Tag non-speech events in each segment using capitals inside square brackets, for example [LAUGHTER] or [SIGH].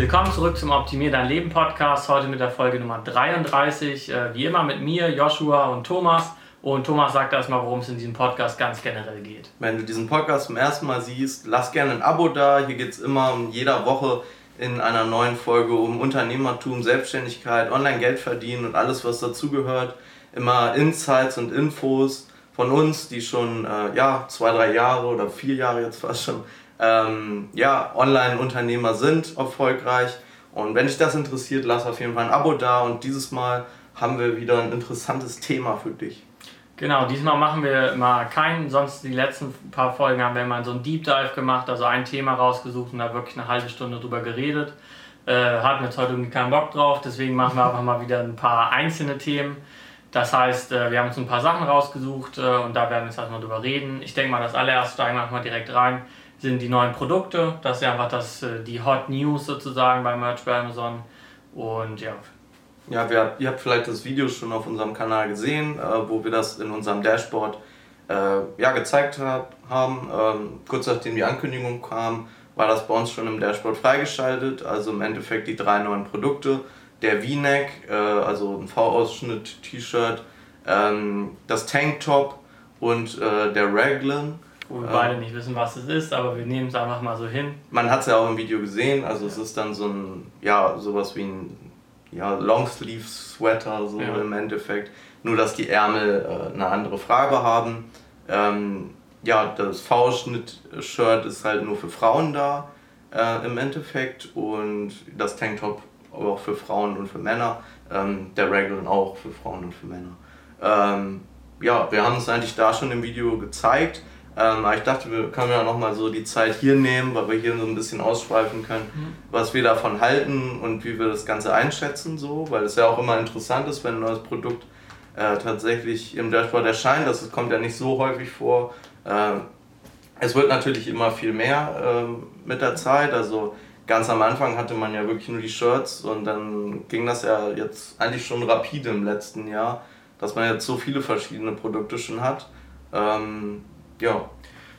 Willkommen zurück zum Optimier dein Leben Podcast. Heute mit der Folge Nummer 33. Äh, wie immer mit mir, Joshua und Thomas. Und Thomas sagt erstmal, worum es in diesem Podcast ganz generell geht. Wenn du diesen Podcast zum ersten Mal siehst, lass gerne ein Abo da. Hier geht es immer um jeder Woche in einer neuen Folge um Unternehmertum, Selbstständigkeit, Online-Geld verdienen und alles, was dazugehört. Immer Insights und Infos von uns, die schon äh, ja, zwei, drei Jahre oder vier Jahre jetzt fast schon ähm, ja, Online-Unternehmer sind, erfolgreich. Und wenn dich das interessiert, lass auf jeden Fall ein Abo da. Und dieses Mal haben wir wieder ein interessantes Thema für dich. Genau, diesmal machen wir mal keinen, sonst die letzten paar Folgen haben wir mal so einen Deep Dive gemacht, also ein Thema rausgesucht und da wirklich eine halbe Stunde drüber geredet. Äh, hatten jetzt heute irgendwie keinen Bock drauf, deswegen machen wir einfach mal wieder ein paar einzelne Themen. Das heißt, äh, wir haben uns ein paar Sachen rausgesucht äh, und da werden wir jetzt erstmal drüber reden. Ich denke mal, das allererste steigen wir mal direkt rein, sind die neuen Produkte. Das ist ja einfach das, äh, die Hot News sozusagen bei Merch bei Amazon. Und ja, ja, wir, ihr habt vielleicht das Video schon auf unserem Kanal gesehen, äh, wo wir das in unserem Dashboard äh, ja, gezeigt hab, haben. Ähm, kurz nachdem die Ankündigung kam, war das bei uns schon im Dashboard freigeschaltet. Also im Endeffekt die drei neuen Produkte. Der V-Neck, äh, also ein V-Ausschnitt-T-Shirt, ähm, das Tanktop und äh, der Raglan. Wo wir ähm, beide nicht wissen, was es ist, aber wir nehmen es einfach mal so hin. Man hat es ja auch im Video gesehen, also ja. es ist dann so ein, ja, sowas wie ein ja, Longsleeve-Sweater so ja. im Endeffekt. Nur, dass die Ärmel äh, eine andere Farbe haben. Ähm, ja, das V-Schnitt-Shirt ist halt nur für Frauen da äh, im Endeffekt und das Tanktop auch für Frauen und für Männer. Ähm, der Raglan auch für Frauen und für Männer. Ähm, ja, wir haben es eigentlich da schon im Video gezeigt. Ähm, aber ich dachte, wir können ja nochmal so die Zeit hier nehmen, weil wir hier so ein bisschen ausschweifen können, mhm. was wir davon halten und wie wir das Ganze einschätzen, so, weil es ja auch immer interessant ist, wenn ein neues Produkt äh, tatsächlich im Dashboard erscheint. Das kommt ja nicht so häufig vor. Äh, es wird natürlich immer viel mehr äh, mit der Zeit. Also ganz am Anfang hatte man ja wirklich nur die Shirts und dann ging das ja jetzt eigentlich schon rapide im letzten Jahr, dass man jetzt so viele verschiedene Produkte schon hat. Ähm, ja.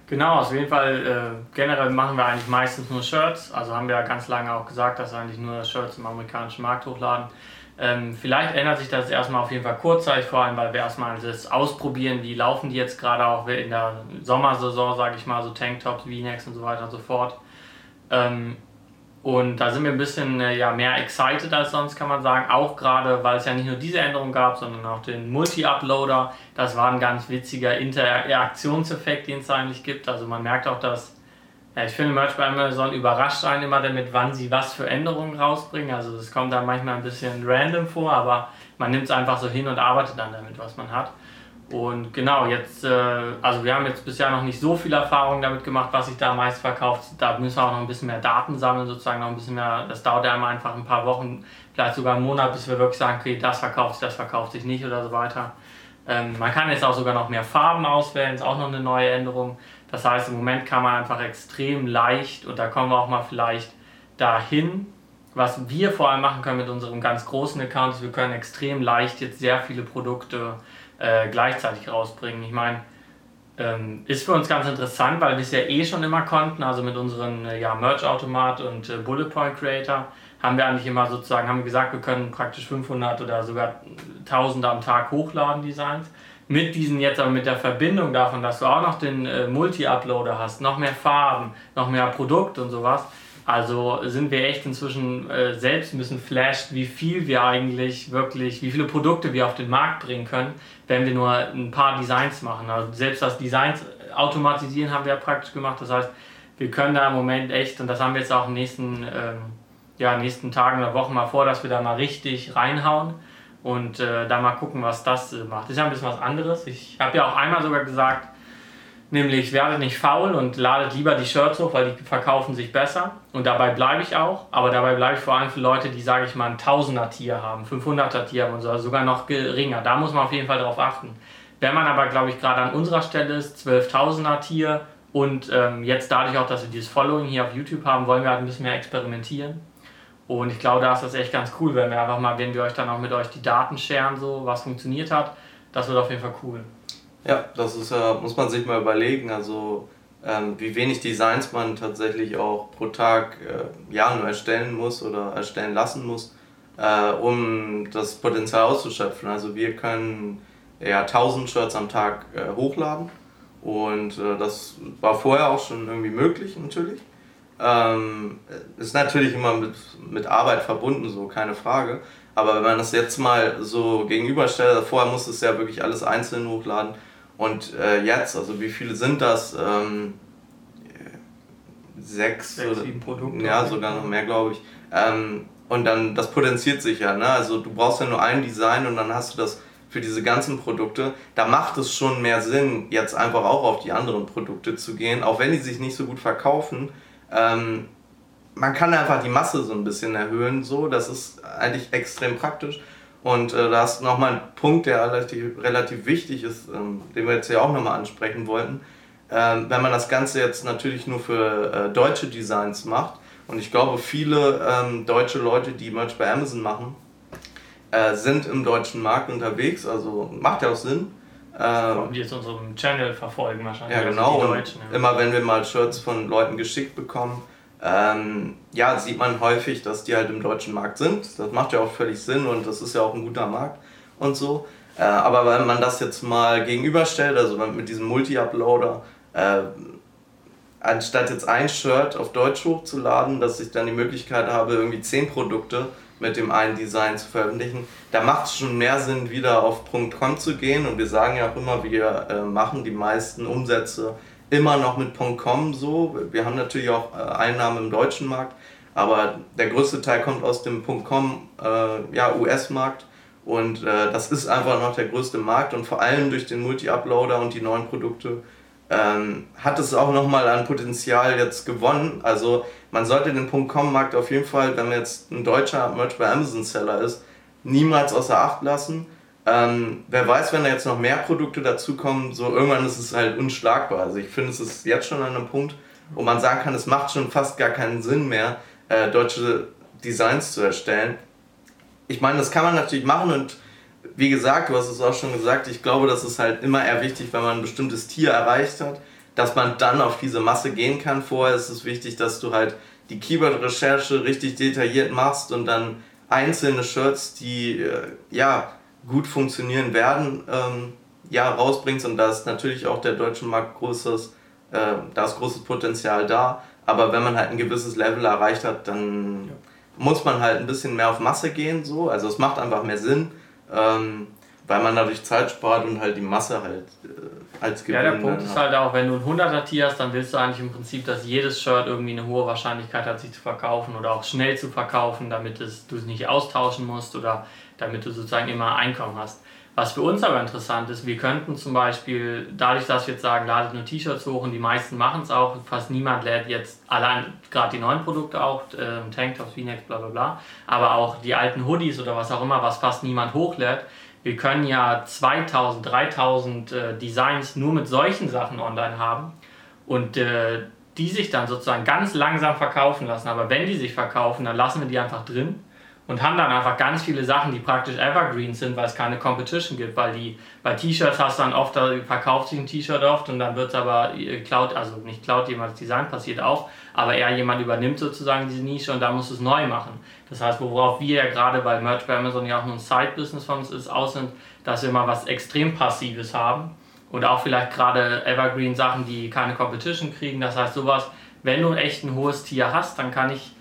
Genau, auf jeden Fall. Äh, generell machen wir eigentlich meistens nur Shirts. Also haben wir ja ganz lange auch gesagt, dass eigentlich nur Shirts im amerikanischen Markt hochladen. Ähm, vielleicht ändert sich das erstmal auf jeden Fall kurzzeitig, vor allem weil wir erstmal das ausprobieren, wie laufen die jetzt gerade auch in der Sommersaison, sage ich mal, so Tanktops, V-Necks und so weiter und so fort. Ähm, und da sind wir ein bisschen äh, ja, mehr excited als sonst, kann man sagen. Auch gerade, weil es ja nicht nur diese Änderung gab, sondern auch den Multi-Uploader. Das war ein ganz witziger Interaktionseffekt, den es eigentlich gibt. Also man merkt auch, dass, ja, ich finde, Merch bei Amazon überrascht einen immer damit, wann sie was für Änderungen rausbringen. Also das kommt dann manchmal ein bisschen random vor, aber man nimmt es einfach so hin und arbeitet dann damit, was man hat. Und genau, jetzt, äh, also wir haben jetzt bisher noch nicht so viel Erfahrung damit gemacht, was sich da meist verkauft. Da müssen wir auch noch ein bisschen mehr Daten sammeln, sozusagen noch ein bisschen mehr. Das dauert ja einfach ein paar Wochen, vielleicht sogar einen Monat, bis wir wirklich sagen, okay, das verkauft sich, das verkauft sich nicht oder so weiter. Ähm, man kann jetzt auch sogar noch mehr Farben auswählen, ist auch noch eine neue Änderung. Das heißt, im Moment kann man einfach extrem leicht, und da kommen wir auch mal vielleicht dahin, was wir vor allem machen können mit unserem ganz großen Account, ist, wir können extrem leicht jetzt sehr viele Produkte äh, gleichzeitig rausbringen. Ich meine, ähm, ist für uns ganz interessant, weil wir es ja eh schon immer konnten, also mit unseren äh, ja, Merch-Automat und äh, Bullet Point Creator haben wir eigentlich immer sozusagen, haben gesagt, wir können praktisch 500 oder sogar 1000 am Tag hochladen, Designs. Mit diesen jetzt aber mit der Verbindung davon, dass du auch noch den äh, Multi-Uploader hast, noch mehr Farben, noch mehr Produkt und sowas, also sind wir echt inzwischen äh, selbst ein bisschen flashed, wie viel wir eigentlich wirklich, wie viele Produkte wir auf den Markt bringen können, wenn wir nur ein paar Designs machen. Also selbst das Designs automatisieren haben wir ja praktisch gemacht. Das heißt, wir können da im Moment echt, und das haben wir jetzt auch in den nächsten, ähm, ja, nächsten Tagen oder Wochen mal vor, dass wir da mal richtig reinhauen und äh, da mal gucken, was das äh, macht. Das ist ja ein bisschen was anderes. Ich habe ja auch einmal sogar gesagt, Nämlich werdet nicht faul und ladet lieber die Shirts hoch, weil die verkaufen sich besser. Und dabei bleibe ich auch. Aber dabei bleibe ich vor allem für Leute, die, sage ich mal, ein 1000er Tier haben, 500er Tier haben und so, also sogar noch geringer. Da muss man auf jeden Fall darauf achten. Wenn man aber, glaube ich, gerade an unserer Stelle ist, 12.000er Tier und ähm, jetzt dadurch auch, dass wir dieses Following hier auf YouTube haben, wollen wir halt ein bisschen mehr experimentieren. Und ich glaube, da ist das echt ganz cool, wenn wir einfach mal, wenn wir euch dann auch mit euch die Daten scheren, so was funktioniert hat. Das wird auf jeden Fall cool. Ja, das ist ja, muss man sich mal überlegen. Also ähm, wie wenig Designs man tatsächlich auch pro Tag äh, ja, nur erstellen muss oder erstellen lassen muss, äh, um das Potenzial auszuschöpfen. Also wir können ja 1000 Shirts am Tag äh, hochladen und äh, das war vorher auch schon irgendwie möglich natürlich. Ähm, ist natürlich immer mit, mit Arbeit verbunden, so keine Frage. Aber wenn man das jetzt mal so gegenüberstellt, also vorher musste es ja wirklich alles einzeln hochladen und äh, jetzt, also wie viele sind das? Ähm, sechs, sechs oder, sieben Produkte. Ja, sogar noch mehr, glaube ich. Ähm, und dann, das potenziert sich ja. Ne? Also du brauchst ja nur ein Design und dann hast du das für diese ganzen Produkte. Da macht es schon mehr Sinn, jetzt einfach auch auf die anderen Produkte zu gehen, auch wenn die sich nicht so gut verkaufen. Ähm, man kann einfach die Masse so ein bisschen erhöhen, so, das ist eigentlich extrem praktisch. Und äh, da ist nochmal ein Punkt, der relativ, relativ wichtig ist, ähm, den wir jetzt ja auch nochmal ansprechen wollten. Ähm, wenn man das Ganze jetzt natürlich nur für äh, deutsche Designs macht, und ich glaube, viele ähm, deutsche Leute, die Merch bei Amazon machen, äh, sind im deutschen Markt unterwegs, also macht ja auch Sinn. Ähm, die jetzt unseren Channel verfolgen wahrscheinlich. Ja, also genau. Also Deutschen, ja. Immer wenn wir mal Shirts von Leuten geschickt bekommen, ähm, ja, sieht man häufig, dass die halt im deutschen Markt sind. Das macht ja auch völlig Sinn und das ist ja auch ein guter Markt und so. Äh, aber wenn man das jetzt mal gegenüberstellt, also mit diesem Multi-Uploader, äh, anstatt jetzt ein Shirt auf Deutsch hochzuladen, dass ich dann die Möglichkeit habe, irgendwie zehn Produkte mit dem einen Design zu veröffentlichen, da macht es schon mehr Sinn, wieder auf .com zu gehen. Und wir sagen ja auch immer, wir äh, machen die meisten Umsätze immer noch mit .com so. Wir haben natürlich auch äh, Einnahmen im deutschen Markt, aber der größte Teil kommt aus dem .com äh, ja, US-Markt. Und äh, das ist einfach noch der größte Markt und vor allem durch den Multi-Uploader und die neuen Produkte ähm, hat es auch nochmal an Potenzial jetzt gewonnen. Also man sollte den .com-Markt auf jeden Fall, wenn man jetzt ein deutscher Merch bei Amazon-Seller ist, niemals außer Acht lassen. Ähm, wer weiß, wenn da jetzt noch mehr Produkte dazukommen, so irgendwann ist es halt unschlagbar. Also ich finde, es ist jetzt schon an einem Punkt, wo man sagen kann, es macht schon fast gar keinen Sinn mehr, äh, deutsche Designs zu erstellen. Ich meine, das kann man natürlich machen und wie gesagt, du hast es auch schon gesagt, ich glaube, das ist halt immer eher wichtig, wenn man ein bestimmtes Tier erreicht hat, dass man dann auf diese Masse gehen kann. Vorher ist es wichtig, dass du halt die Keyword-Recherche richtig detailliert machst und dann einzelne Shirts, die äh, ja gut funktionieren werden, ähm, ja rausbringst und da ist natürlich auch der deutsche Markt großes, äh, da ist großes Potenzial da. Aber wenn man halt ein gewisses Level erreicht hat, dann ja. muss man halt ein bisschen mehr auf Masse gehen, so. Also es macht einfach mehr Sinn ähm, weil man dadurch Zeit spart und halt die Masse halt äh, als Gewinn. Ja, der Punkt ist halt auch, wenn du ein 100er Tier hast, dann willst du eigentlich im Prinzip, dass jedes Shirt irgendwie eine hohe Wahrscheinlichkeit hat, sich zu verkaufen oder auch schnell zu verkaufen, damit es, du es nicht austauschen musst oder damit du sozusagen immer Einkommen hast. Was für uns aber interessant ist, wir könnten zum Beispiel, dadurch, dass wir jetzt sagen, ladet nur T-Shirts hoch und die meisten machen es auch, fast niemand lädt jetzt allein gerade die neuen Produkte auch, äh, Tanktops, V-Necks, bla bla bla, aber auch die alten Hoodies oder was auch immer, was fast niemand hochlädt. Wir können ja 2000, 3000 äh, Designs nur mit solchen Sachen online haben und äh, die sich dann sozusagen ganz langsam verkaufen lassen. Aber wenn die sich verkaufen, dann lassen wir die einfach drin und haben dann einfach ganz viele Sachen, die praktisch evergreen sind, weil es keine Competition gibt, weil die bei T-Shirts hast du dann oft, da verkauft sich ein T-Shirt oft und dann wird es aber äh, klaut, also nicht klaut jemand Design, passiert auch, aber eher jemand übernimmt sozusagen diese Nische und da muss es neu machen. Das heißt, worauf wir ja gerade bei Merch bei Amazon ja auch nur ein Side-Business von uns ist, aus sind, dass wir mal was extrem Passives haben und auch vielleicht gerade evergreen Sachen, die keine Competition kriegen. Das heißt, sowas, wenn du echt ein hohes Tier hast, dann kann ich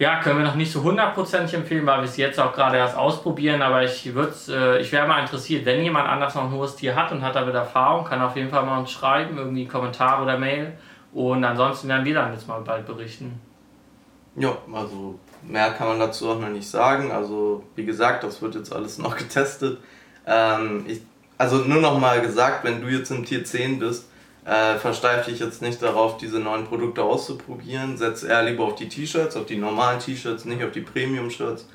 ja, können wir noch nicht so hundertprozentig empfehlen, weil wir es jetzt auch gerade erst ausprobieren. Aber ich, äh, ich wäre mal interessiert, wenn jemand anders noch ein hohes Tier hat und hat damit Erfahrung, kann auf jeden Fall mal uns schreiben, irgendwie Kommentar oder Mail. Und ansonsten werden wir dann jetzt mal bald berichten. Ja, also mehr kann man dazu auch noch nicht sagen. Also wie gesagt, das wird jetzt alles noch getestet. Ähm, ich, also nur noch mal gesagt, wenn du jetzt im Tier 10 bist, äh, versteif dich jetzt nicht darauf, diese neuen Produkte auszuprobieren. Setz eher lieber auf die T-Shirts, auf die normalen T-Shirts, nicht auf die Premium-Shirts.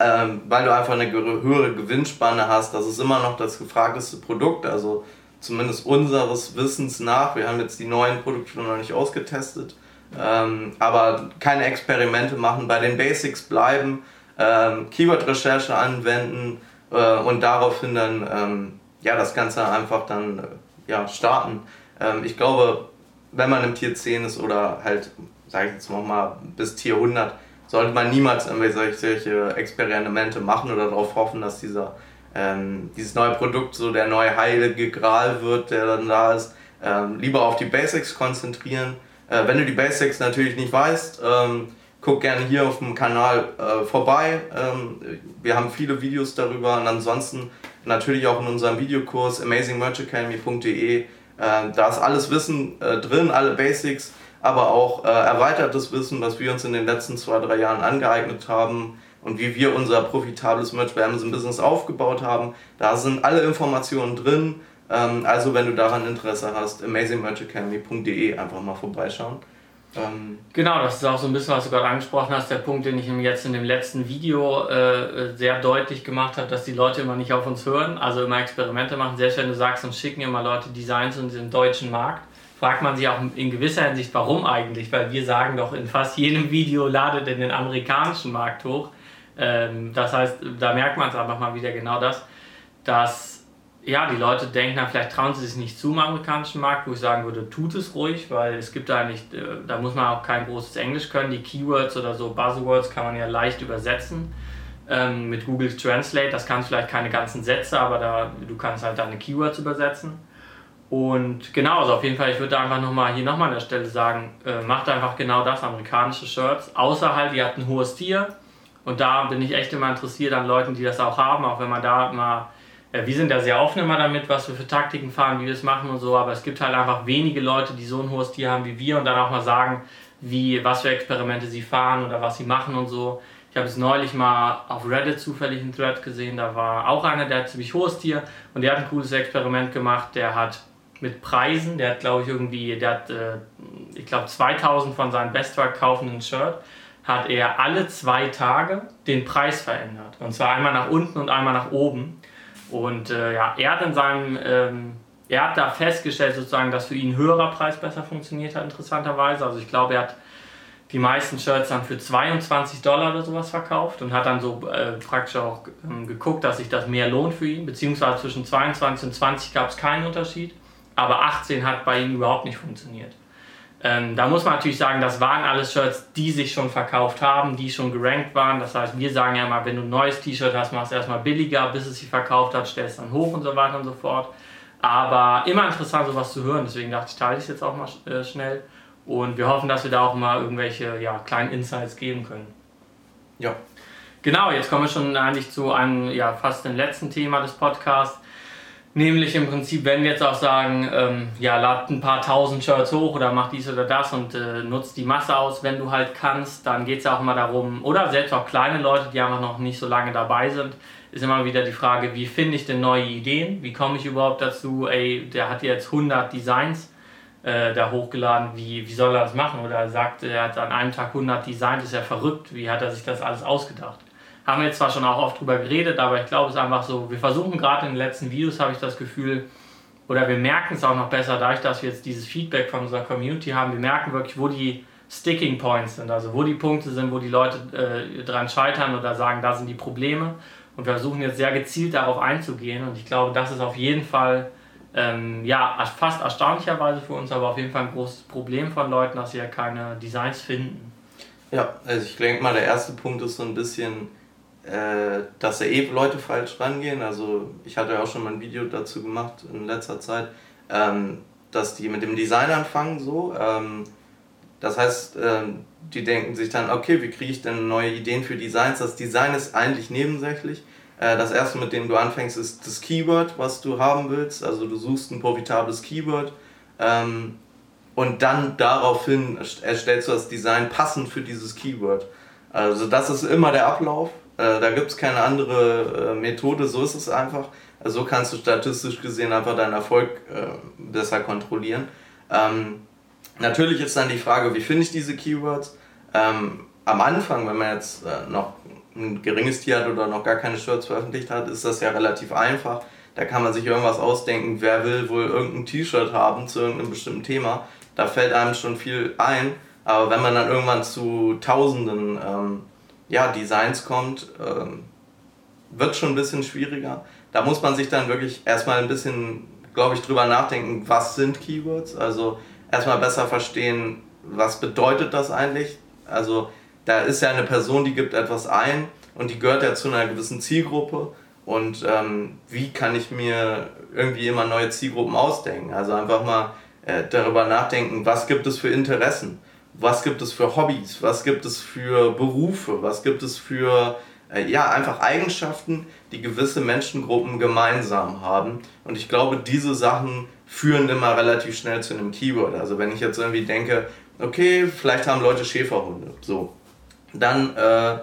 Ähm, weil du einfach eine höhere Gewinnspanne hast. Das ist immer noch das gefragteste Produkt. Also zumindest unseres Wissens nach. Wir haben jetzt die neuen Produkte noch nicht ausgetestet. Ähm, aber keine Experimente machen, bei den Basics bleiben, ähm, Keyword-Recherche anwenden äh, und daraufhin dann ähm, ja, das Ganze einfach dann äh, ja, starten. Ähm, ich glaube, wenn man im Tier 10 ist oder halt, sage ich jetzt mal, bis Tier 100, sollte man niemals irgendwelche solche Experimente machen oder darauf hoffen, dass dieser, ähm, dieses neue Produkt so der neue heilige Gral wird, der dann da ist. Ähm, lieber auf die Basics konzentrieren. Äh, wenn du die Basics natürlich nicht weißt, ähm, guck gerne hier auf dem Kanal äh, vorbei. Ähm, wir haben viele Videos darüber und ansonsten natürlich auch in unserem Videokurs amazingmerchacademy.de. Äh, da ist alles Wissen äh, drin, alle Basics, aber auch äh, erweitertes Wissen, was wir uns in den letzten zwei, drei Jahren angeeignet haben und wie wir unser profitables Merch bei Amazon Business aufgebaut haben. Da sind alle Informationen drin. Ähm, also wenn du daran Interesse hast, amazingmerchacademy.de einfach mal vorbeischauen. Ähm genau, das ist auch so ein bisschen, was du gerade angesprochen hast, der Punkt, den ich jetzt in dem letzten Video äh, sehr deutlich gemacht habe, dass die Leute immer nicht auf uns hören, also immer Experimente machen. Selbst wenn du sagst, uns schicken immer Leute Designs in den deutschen Markt, fragt man sich auch in gewisser Hinsicht, warum eigentlich, weil wir sagen doch in fast jedem Video, ladet in den amerikanischen Markt hoch. Ähm, das heißt, da merkt man es einfach mal wieder genau das, dass ja, die Leute denken dann, vielleicht trauen sie sich nicht zu im amerikanischen Markt, wo ich sagen würde, tut es ruhig, weil es gibt da nicht, äh, da muss man auch kein großes Englisch können. Die Keywords oder so Buzzwords kann man ja leicht übersetzen ähm, mit Google Translate. Das kannst vielleicht keine ganzen Sätze, aber da, du kannst halt deine Keywords übersetzen. Und genau, also auf jeden Fall, ich würde einfach nochmal hier nochmal an der Stelle sagen, äh, macht einfach genau das, amerikanische Shirts. Außer halt, ihr habt ein hohes Tier. Und da bin ich echt immer interessiert an Leuten, die das auch haben, auch wenn man da mal wir sind da sehr offen immer damit, was wir für Taktiken fahren, wie wir es machen und so, aber es gibt halt einfach wenige Leute, die so ein hohes Tier haben wie wir und dann auch mal sagen, wie, was für Experimente sie fahren oder was sie machen und so. Ich habe es neulich mal auf Reddit zufällig einen Thread gesehen, da war auch einer, der hat ziemlich hohes Tier und der hat ein cooles Experiment gemacht, der hat mit Preisen, der hat glaube ich irgendwie, der hat, äh, ich glaube 2000 von seinem bestverkaufenden Shirt, hat er alle zwei Tage den Preis verändert. Und zwar einmal nach unten und einmal nach oben. Und äh, ja, er hat in seinem, ähm, er hat da festgestellt sozusagen, dass für ihn höherer Preis besser funktioniert hat, interessanterweise. Also ich glaube, er hat die meisten Shirts dann für 22 Dollar oder sowas verkauft und hat dann so äh, praktisch auch ähm, geguckt, dass sich das mehr lohnt für ihn. Beziehungsweise zwischen 22 und 20 gab es keinen Unterschied, aber 18 hat bei ihm überhaupt nicht funktioniert. Ähm, da muss man natürlich sagen, das waren alles Shirts, die sich schon verkauft haben, die schon gerankt waren. Das heißt, wir sagen ja mal, wenn du ein neues T-Shirt hast, machst du erstmal billiger, bis es sich verkauft hat, stellst dann hoch und so weiter und so fort. Aber immer interessant, sowas zu hören. Deswegen dachte ich, teile ich es jetzt auch mal äh, schnell. Und wir hoffen, dass wir da auch mal irgendwelche ja, kleinen Insights geben können. Ja. Genau, jetzt kommen wir schon eigentlich zu einem, ja, fast dem letzten Thema des Podcasts. Nämlich im Prinzip, wenn wir jetzt auch sagen, ähm, ja, lad ein paar tausend Shirts hoch oder mach dies oder das und äh, nutzt die Masse aus, wenn du halt kannst, dann geht es ja auch immer darum, oder selbst auch kleine Leute, die einfach noch nicht so lange dabei sind, ist immer wieder die Frage, wie finde ich denn neue Ideen? Wie komme ich überhaupt dazu, ey, der hat jetzt 100 Designs äh, da hochgeladen, wie, wie soll er das machen? Oder er sagt, er hat an einem Tag 100 Designs, ist ja verrückt, wie hat er sich das alles ausgedacht? Haben wir jetzt zwar schon auch oft drüber geredet, aber ich glaube, es ist einfach so, wir versuchen gerade in den letzten Videos, habe ich das Gefühl, oder wir merken es auch noch besser, dadurch, dass wir jetzt dieses Feedback von unserer Community haben, wir merken wirklich, wo die Sticking Points sind, also wo die Punkte sind, wo die Leute äh, dran scheitern oder sagen, da sind die Probleme. Und wir versuchen jetzt sehr gezielt darauf einzugehen. Und ich glaube, das ist auf jeden Fall, ähm, ja, fast erstaunlicherweise für uns, aber auf jeden Fall ein großes Problem von Leuten, dass sie ja keine Designs finden. Ja, also ich denke mal, der erste Punkt ist so ein bisschen, äh, dass da eh Leute falsch rangehen. Also ich hatte ja auch schon mal ein Video dazu gemacht in letzter Zeit, ähm, dass die mit dem Design anfangen so. Ähm, das heißt, ähm, die denken sich dann, okay, wie kriege ich denn neue Ideen für Designs? Das Design ist eigentlich nebensächlich. Äh, das erste, mit dem du anfängst, ist das Keyword, was du haben willst. Also du suchst ein profitables Keyword ähm, und dann daraufhin erstellst du das Design passend für dieses Keyword. Also das ist immer der Ablauf. Äh, da gibt es keine andere äh, Methode, so ist es einfach. Also so kannst du statistisch gesehen einfach deinen Erfolg äh, besser kontrollieren. Ähm, natürlich ist dann die Frage, wie finde ich diese Keywords? Ähm, am Anfang, wenn man jetzt äh, noch ein geringes Tier hat oder noch gar keine Shirts veröffentlicht hat, ist das ja relativ einfach. Da kann man sich irgendwas ausdenken, wer will wohl irgendein T-Shirt haben zu irgendeinem bestimmten Thema. Da fällt einem schon viel ein. Aber wenn man dann irgendwann zu Tausenden ähm, ja, Designs kommt, ähm, wird schon ein bisschen schwieriger. Da muss man sich dann wirklich erstmal ein bisschen, glaube ich, drüber nachdenken, was sind Keywords. Also erstmal besser verstehen, was bedeutet das eigentlich. Also da ist ja eine Person, die gibt etwas ein und die gehört ja zu einer gewissen Zielgruppe. Und ähm, wie kann ich mir irgendwie immer neue Zielgruppen ausdenken? Also einfach mal äh, darüber nachdenken, was gibt es für Interessen, was gibt es für Hobbys, was gibt es für Berufe, was gibt es für äh, ja, einfach Eigenschaften, die gewisse Menschengruppen gemeinsam haben. Und ich glaube, diese Sachen führen immer relativ schnell zu einem Keyword. Also wenn ich jetzt irgendwie denke, okay, vielleicht haben Leute Schäferhunde, so, dann, äh,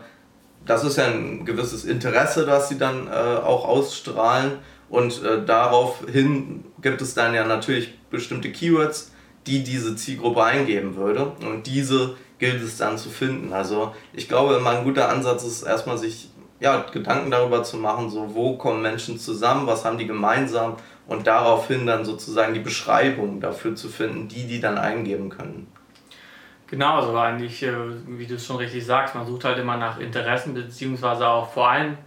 das ist ja ein gewisses Interesse, das sie dann äh, auch ausstrahlen. Und äh, daraufhin gibt es dann ja natürlich bestimmte Keywords, die diese Zielgruppe eingeben würde. Und diese gilt es dann zu finden. Also ich glaube, immer ein guter Ansatz ist erstmal sich ja, Gedanken darüber zu machen, so wo kommen Menschen zusammen, was haben die gemeinsam und daraufhin dann sozusagen die Beschreibung dafür zu finden, die die dann eingeben können. Genau, so eigentlich, äh, wie du es schon richtig sagst, man sucht halt immer nach Interessen, beziehungsweise auch vor allem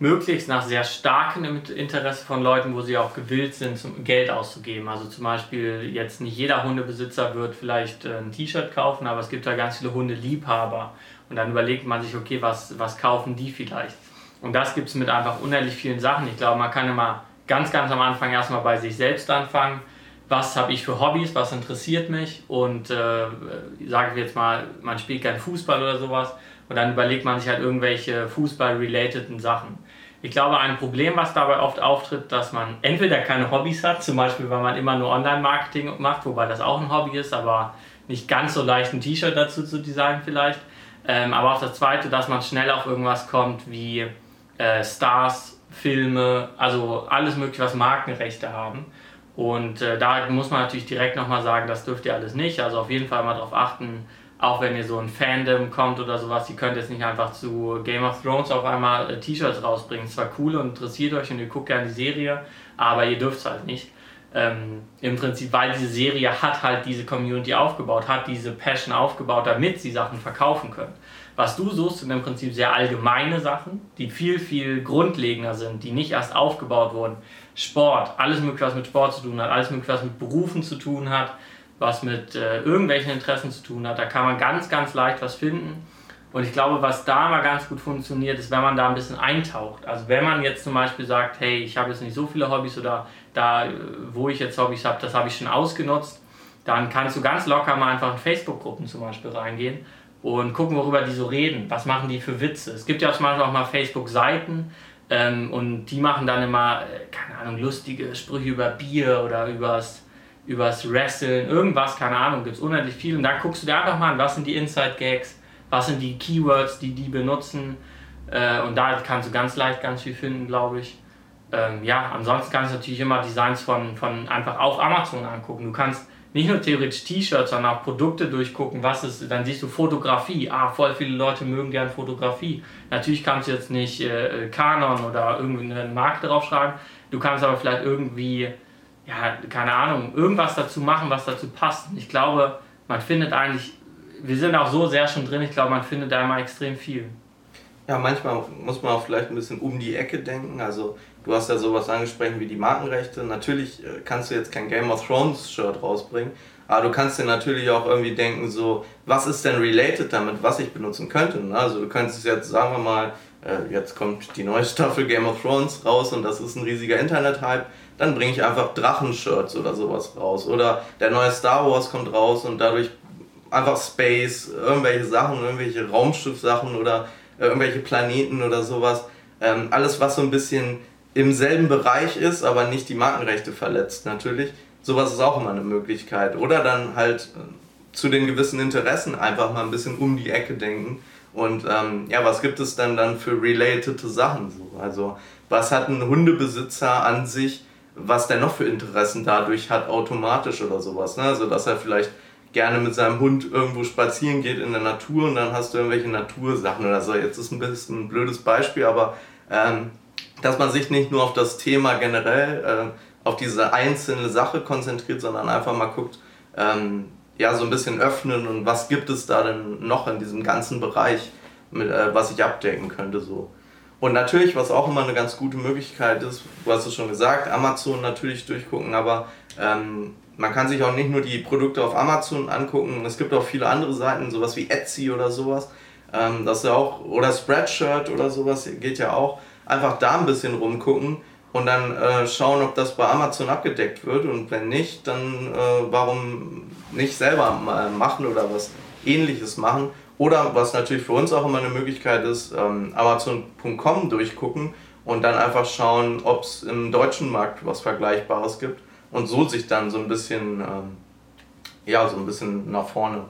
möglichst nach sehr starkem Interesse von Leuten, wo sie auch gewillt sind, Geld auszugeben. Also zum Beispiel jetzt nicht jeder Hundebesitzer wird vielleicht äh, ein T-Shirt kaufen, aber es gibt da ganz viele Hundeliebhaber. Und dann überlegt man sich, okay, was, was kaufen die vielleicht? Und das gibt es mit einfach unendlich vielen Sachen. Ich glaube, man kann immer ganz, ganz am Anfang erstmal bei sich selbst anfangen. Was habe ich für Hobbys, was interessiert mich? Und äh, sage ich jetzt mal, man spielt kein Fußball oder sowas. Und dann überlegt man sich halt irgendwelche Fußball-relateden Sachen. Ich glaube, ein Problem, was dabei oft auftritt, dass man entweder keine Hobbys hat, zum Beispiel, weil man immer nur Online-Marketing macht, wobei das auch ein Hobby ist, aber nicht ganz so leicht ein T-Shirt dazu zu designen vielleicht. Ähm, aber auch das Zweite, dass man schnell auf irgendwas kommt wie äh, Stars, Filme, also alles mögliche, was Markenrechte haben. Und äh, da muss man natürlich direkt nochmal sagen, das dürft ihr alles nicht. Also auf jeden Fall mal darauf achten, auch wenn ihr so ein Fandom kommt oder sowas, ihr könnt jetzt nicht einfach zu Game of Thrones auf einmal äh, T-Shirts rausbringen. Es war cool und interessiert euch und ihr guckt gerne die Serie, aber ihr dürft es halt nicht. Ähm, Im Prinzip, weil diese Serie hat halt diese Community aufgebaut, hat diese Passion aufgebaut, damit sie Sachen verkaufen können. Was du suchst, sind im Prinzip sehr allgemeine Sachen, die viel, viel grundlegender sind, die nicht erst aufgebaut wurden. Sport, alles mögliche, was mit Sport zu tun hat, alles mögliche, was mit Berufen zu tun hat, was mit äh, irgendwelchen Interessen zu tun hat. Da kann man ganz, ganz leicht was finden. Und ich glaube, was da mal ganz gut funktioniert, ist, wenn man da ein bisschen eintaucht. Also wenn man jetzt zum Beispiel sagt, hey, ich habe jetzt nicht so viele Hobbys oder da, äh, wo ich jetzt Hobbys habe, das habe ich schon ausgenutzt, dann kannst du ganz locker mal einfach in Facebook-Gruppen zum Beispiel reingehen und gucken, worüber die so reden. Was machen die für Witze? Es gibt ja zum Beispiel auch mal Facebook-Seiten ähm, und die machen dann immer, äh, keine Ahnung, lustige Sprüche über Bier oder übers übers Wrestling, irgendwas, keine Ahnung, gibt es unendlich viel. Und da guckst du dir einfach mal an, was sind die Inside-Gags, was sind die Keywords, die die benutzen. Äh, und da kannst du ganz leicht ganz viel finden, glaube ich. Ähm, ja, ansonsten kannst du natürlich immer Designs von, von einfach auf Amazon angucken. Du kannst nicht nur theoretisch T-Shirts, sondern auch Produkte durchgucken, was ist, dann siehst du Fotografie. Ah, voll viele Leute mögen gern Fotografie. Natürlich kannst du jetzt nicht äh, Canon oder irgendwie einen Markt draufschreiben. Du kannst aber vielleicht irgendwie ja, keine Ahnung, irgendwas dazu machen, was dazu passt. Ich glaube, man findet eigentlich, wir sind auch so sehr schon drin, ich glaube, man findet da immer extrem viel. Ja, manchmal muss man auch vielleicht ein bisschen um die Ecke denken. Also, du hast ja sowas angesprochen wie die Markenrechte. Natürlich äh, kannst du jetzt kein Game of Thrones Shirt rausbringen, aber du kannst dir natürlich auch irgendwie denken, so, was ist denn related damit, was ich benutzen könnte. Ne? Also, du könntest jetzt, sagen wir mal, äh, jetzt kommt die neue Staffel Game of Thrones raus und das ist ein riesiger Internet-Hype dann bringe ich einfach Drachenshirts oder sowas raus. Oder der neue Star Wars kommt raus und dadurch einfach Space, irgendwelche Sachen, irgendwelche Raumschiff-Sachen oder irgendwelche Planeten oder sowas. Ähm, alles, was so ein bisschen im selben Bereich ist, aber nicht die Markenrechte verletzt, natürlich. Sowas ist auch immer eine Möglichkeit. Oder dann halt äh, zu den gewissen Interessen einfach mal ein bisschen um die Ecke denken. Und ähm, ja, was gibt es dann dann für relatete Sachen? So? Also, was hat ein Hundebesitzer an sich, was der noch für Interessen dadurch hat, automatisch oder sowas. Ne? Also, dass er vielleicht gerne mit seinem Hund irgendwo spazieren geht in der Natur und dann hast du irgendwelche Natursachen oder so. Jetzt ist ein bisschen ein blödes Beispiel, aber ähm, dass man sich nicht nur auf das Thema generell, äh, auf diese einzelne Sache konzentriert, sondern einfach mal guckt, ähm, ja, so ein bisschen öffnen und was gibt es da denn noch in diesem ganzen Bereich, mit, äh, was ich abdecken könnte, so. Und natürlich, was auch immer eine ganz gute Möglichkeit ist, du hast es schon gesagt, Amazon natürlich durchgucken, aber ähm, man kann sich auch nicht nur die Produkte auf Amazon angucken, es gibt auch viele andere Seiten, sowas wie Etsy oder sowas. Ähm, das ist auch, oder Spreadshirt oder sowas geht ja auch. Einfach da ein bisschen rumgucken und dann äh, schauen, ob das bei Amazon abgedeckt wird. Und wenn nicht, dann äh, warum nicht selber machen oder was ähnliches machen. Oder was natürlich für uns auch immer eine Möglichkeit ist, ähm, Amazon.com durchgucken und dann einfach schauen, ob es im deutschen Markt was Vergleichbares gibt und so sich dann so ein bisschen, ähm, ja, so ein bisschen nach vorne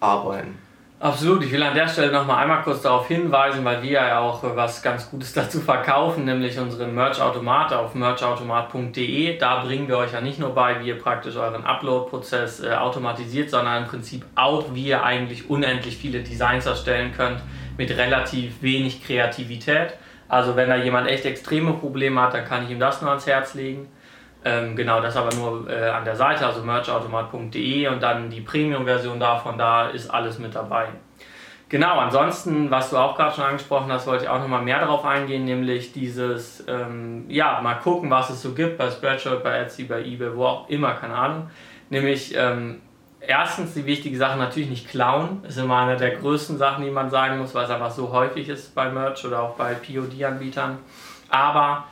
arbeiten. Absolut, ich will an der Stelle nochmal einmal kurz darauf hinweisen, weil wir ja auch was ganz Gutes [LAUGHS] dazu verkaufen, nämlich unseren Merch-Automat auf merchautomat.de. Da bringen wir euch ja nicht nur bei, wie ihr praktisch euren Upload-Prozess äh, automatisiert, sondern im Prinzip auch, wie ihr eigentlich unendlich viele Designs erstellen könnt mit relativ wenig Kreativität. Also wenn da jemand echt extreme Probleme hat, dann kann ich ihm das nur ans Herz legen. Ähm, genau, das aber nur äh, an der Seite, also merchautomat.de und dann die Premium-Version davon, da ist alles mit dabei. Genau, ansonsten, was du auch gerade schon angesprochen hast, wollte ich auch nochmal mehr darauf eingehen, nämlich dieses, ähm, ja, mal gucken, was es so gibt bei Spreadshirt, bei Etsy, bei eBay, wo auch immer, keine Ahnung. Nämlich, ähm, erstens die wichtige Sache natürlich nicht klauen, ist immer eine der größten Sachen, die man sagen muss, weil es einfach so häufig ist bei Merch oder auch bei POD-Anbietern. Aber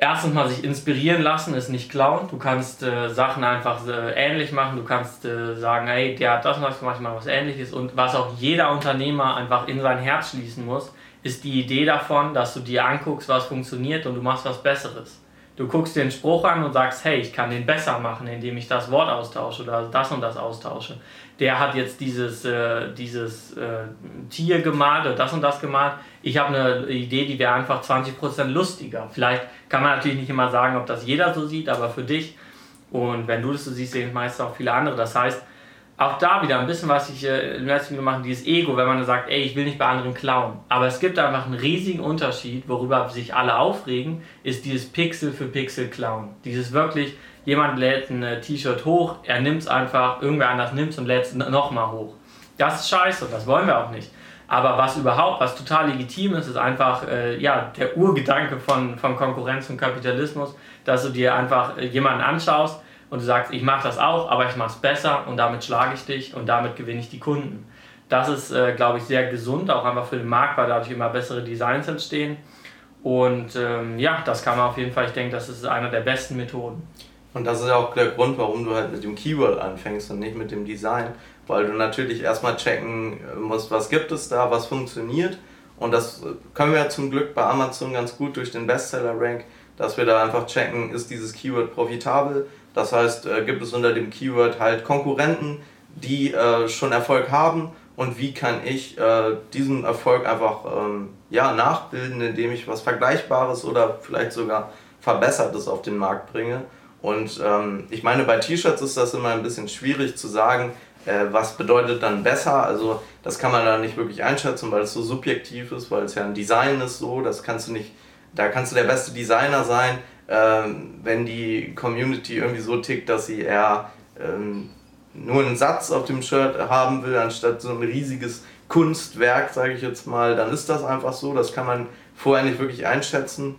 erstens mal sich inspirieren lassen, ist nicht klauen. Du kannst äh, Sachen einfach äh, ähnlich machen. Du kannst äh, sagen, hey, der hat das und das gemacht, ich mache was ähnliches. Und was auch jeder Unternehmer einfach in sein Herz schließen muss, ist die Idee davon, dass du dir anguckst, was funktioniert und du machst was Besseres. Du guckst dir den Spruch an und sagst, hey, ich kann den besser machen, indem ich das Wort austausche oder das und das austausche. Der hat jetzt dieses, äh, dieses äh, Tier gemalt oder das und das gemalt. Ich habe eine Idee, die wäre einfach 20% lustiger. Vielleicht kann man natürlich nicht immer sagen, ob das jeder so sieht, aber für dich und wenn du das so siehst, sehen meist auch viele andere. Das heißt, auch da wieder ein bisschen, was ich äh, im letzten Video mache, dieses Ego, wenn man sagt, ey, ich will nicht bei anderen klauen. Aber es gibt einfach einen riesigen Unterschied, worüber sich alle aufregen, ist dieses Pixel für Pixel klauen. Dieses wirklich, jemand lädt ein äh, T-Shirt hoch, er nimmt es einfach, irgendwer anders nimmt es und lädt es nochmal hoch. Das ist scheiße das wollen wir auch nicht. Aber was überhaupt, was total legitim ist, ist einfach äh, ja, der Urgedanke von, von Konkurrenz und Kapitalismus, dass du dir einfach äh, jemanden anschaust, und du sagst, ich mache das auch, aber ich mache es besser und damit schlage ich dich und damit gewinne ich die Kunden. Das ist, äh, glaube ich, sehr gesund, auch einfach für den Markt, weil dadurch immer bessere Designs entstehen. Und ähm, ja, das kann man auf jeden Fall, ich denke, das ist einer der besten Methoden. Und das ist ja auch der Grund, warum du halt mit dem Keyword anfängst und nicht mit dem Design, weil du natürlich erstmal checken musst, was gibt es da, was funktioniert. Und das können wir zum Glück bei Amazon ganz gut durch den Bestseller-Rank, dass wir da einfach checken, ist dieses Keyword profitabel, das heißt, äh, gibt es unter dem Keyword halt Konkurrenten, die äh, schon Erfolg haben und wie kann ich äh, diesen Erfolg einfach ähm, ja, nachbilden, indem ich was Vergleichbares oder vielleicht sogar Verbessertes auf den Markt bringe. Und ähm, ich meine, bei T-Shirts ist das immer ein bisschen schwierig zu sagen, äh, was bedeutet dann besser. Also das kann man da nicht wirklich einschätzen, weil es so subjektiv ist, weil es ja ein Design ist so, das kannst du nicht, da kannst du der beste Designer sein, ähm, wenn die Community irgendwie so tickt, dass sie eher ähm, nur einen Satz auf dem Shirt haben will, anstatt so ein riesiges Kunstwerk, sage ich jetzt mal, dann ist das einfach so. Das kann man vorher nicht wirklich einschätzen.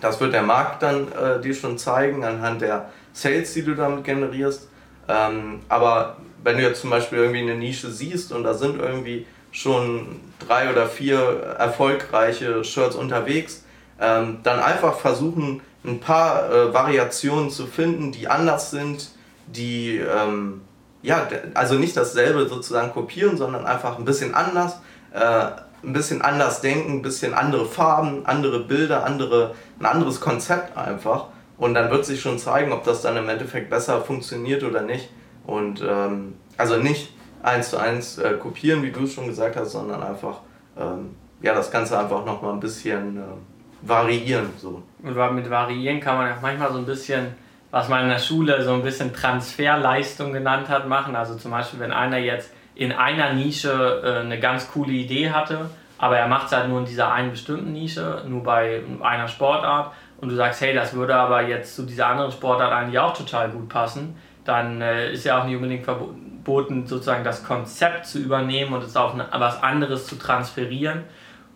Das wird der Markt dann äh, dir schon zeigen, anhand der Sales, die du damit generierst. Ähm, aber wenn du jetzt zum Beispiel irgendwie eine Nische siehst und da sind irgendwie schon drei oder vier erfolgreiche Shirts unterwegs, ähm, dann einfach versuchen, ein paar äh, Variationen zu finden, die anders sind, die ähm, ja, also nicht dasselbe sozusagen kopieren, sondern einfach ein bisschen anders, äh, ein bisschen anders denken, ein bisschen andere Farben, andere Bilder, andere, ein anderes Konzept einfach. Und dann wird sich schon zeigen, ob das dann im Endeffekt besser funktioniert oder nicht. Und ähm, also nicht eins zu eins äh, kopieren, wie du es schon gesagt hast, sondern einfach ähm, ja, das Ganze einfach nochmal ein bisschen äh, variieren. So. Und mit variieren kann man auch manchmal so ein bisschen, was man in der Schule so ein bisschen Transferleistung genannt hat, machen. Also zum Beispiel, wenn einer jetzt in einer Nische äh, eine ganz coole Idee hatte, aber er macht es halt nur in dieser einen bestimmten Nische, nur bei einer Sportart und du sagst, hey, das würde aber jetzt zu dieser anderen Sportart eigentlich auch total gut passen, dann äh, ist ja auch nicht unbedingt verboten, sozusagen das Konzept zu übernehmen und es auf eine, was anderes zu transferieren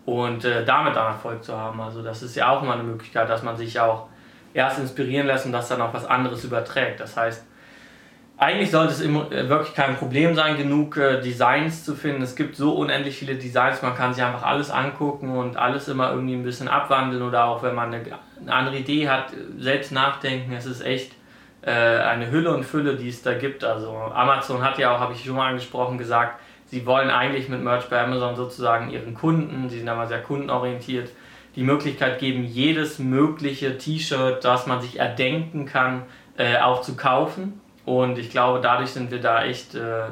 und äh, damit dann Erfolg zu haben. Also das ist ja auch immer eine Möglichkeit, dass man sich auch erst inspirieren lässt und das dann auf was anderes überträgt. Das heißt, eigentlich sollte es äh, wirklich kein Problem sein, genug äh, Designs zu finden. Es gibt so unendlich viele Designs, man kann sich einfach alles angucken und alles immer irgendwie ein bisschen abwandeln oder auch wenn man eine, eine andere Idee hat, selbst nachdenken. Es ist echt äh, eine Hülle und Fülle, die es da gibt. Also Amazon hat ja auch, habe ich schon mal angesprochen, gesagt, sie wollen eigentlich mit Merch bei Amazon sozusagen ihren Kunden, sie sind aber sehr kundenorientiert, die Möglichkeit geben, jedes mögliche T-Shirt, das man sich erdenken kann, äh, auch zu kaufen und ich glaube, dadurch sind wir da echt, äh,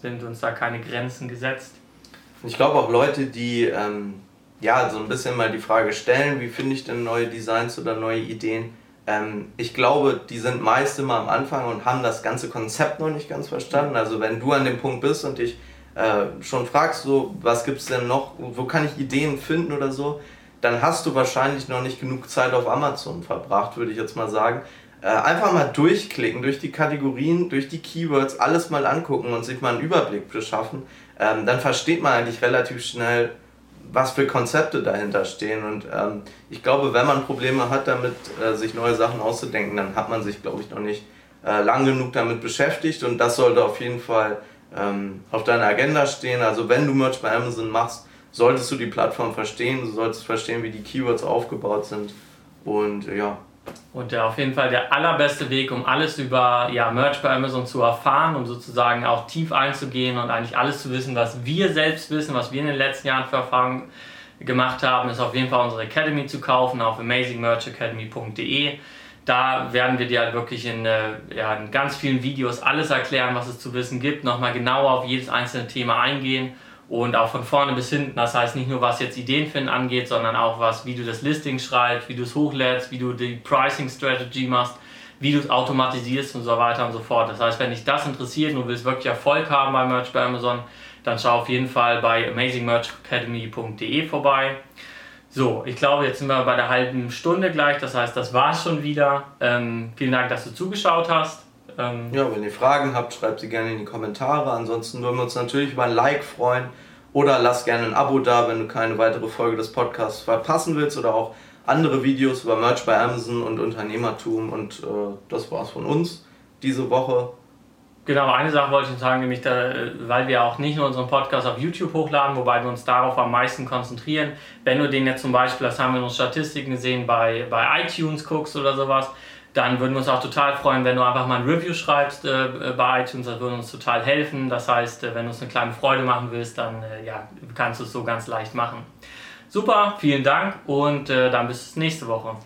sind uns da keine Grenzen gesetzt. Ich glaube auch Leute, die ähm, ja so ein bisschen mal die Frage stellen, wie finde ich denn neue Designs oder neue Ideen? Ähm, ich glaube, die sind meist immer am Anfang und haben das ganze Konzept noch nicht ganz verstanden. Also wenn du an dem Punkt bist und dich äh, schon fragst, so, was gibt es denn noch, wo kann ich Ideen finden oder so, dann hast du wahrscheinlich noch nicht genug Zeit auf Amazon verbracht, würde ich jetzt mal sagen. Äh, einfach mal durchklicken, durch die Kategorien, durch die Keywords, alles mal angucken und sich mal einen Überblick beschaffen. Ähm, dann versteht man eigentlich relativ schnell, was für Konzepte dahinter stehen. Und ähm, ich glaube, wenn man Probleme hat damit, äh, sich neue Sachen auszudenken, dann hat man sich, glaube ich, noch nicht äh, lang genug damit beschäftigt. Und das sollte auf jeden Fall ähm, auf deiner Agenda stehen. Also wenn du Merch bei Amazon machst, solltest du die Plattform verstehen, du solltest verstehen, wie die Keywords aufgebaut sind. Und ja, und ja, auf jeden Fall der allerbeste Weg, um alles über ja, Merch bei Amazon zu erfahren, um sozusagen auch tief einzugehen und eigentlich alles zu wissen, was wir selbst wissen, was wir in den letzten Jahren für Erfahrungen gemacht haben, ist auf jeden Fall unsere Academy zu kaufen auf amazingmerchacademy.de. Da werden wir dir halt wirklich in, äh, ja, in ganz vielen Videos alles erklären, was es zu wissen gibt, nochmal genauer auf jedes einzelne Thema eingehen und auch von vorne bis hinten. Das heißt nicht nur, was jetzt Ideenfinden angeht, sondern auch was, wie du das Listing schreibst, wie du es hochlädst, wie du die Pricing Strategy machst, wie du es automatisierst und so weiter und so fort. Das heißt, wenn dich das interessiert und du willst wirklich Erfolg haben bei Merch bei Amazon, dann schau auf jeden Fall bei amazingmerchacademy.de vorbei. So, ich glaube, jetzt sind wir bei der halben Stunde gleich. Das heißt, das war's schon wieder. Ähm, vielen Dank, dass du zugeschaut hast. Ähm ja, wenn ihr Fragen habt, schreibt sie gerne in die Kommentare. Ansonsten würden wir uns natürlich über ein Like freuen. Oder lass gerne ein Abo da, wenn du keine weitere Folge des Podcasts verpassen willst oder auch andere Videos über Merch bei Amazon und Unternehmertum. Und äh, das war's von uns diese Woche. Genau, eine Sache wollte ich sagen, nämlich da, weil wir auch nicht nur unseren Podcast auf YouTube hochladen, wobei wir uns darauf am meisten konzentrieren. Wenn du den jetzt zum Beispiel, das haben wir in unseren Statistiken gesehen, bei, bei iTunes guckst oder sowas, dann würden wir uns auch total freuen, wenn du einfach mal ein Review schreibst äh, bei iTunes. Das würde uns total helfen. Das heißt, äh, wenn du uns eine kleine Freude machen willst, dann äh, ja, kannst du es so ganz leicht machen. Super, vielen Dank und äh, dann bis nächste Woche.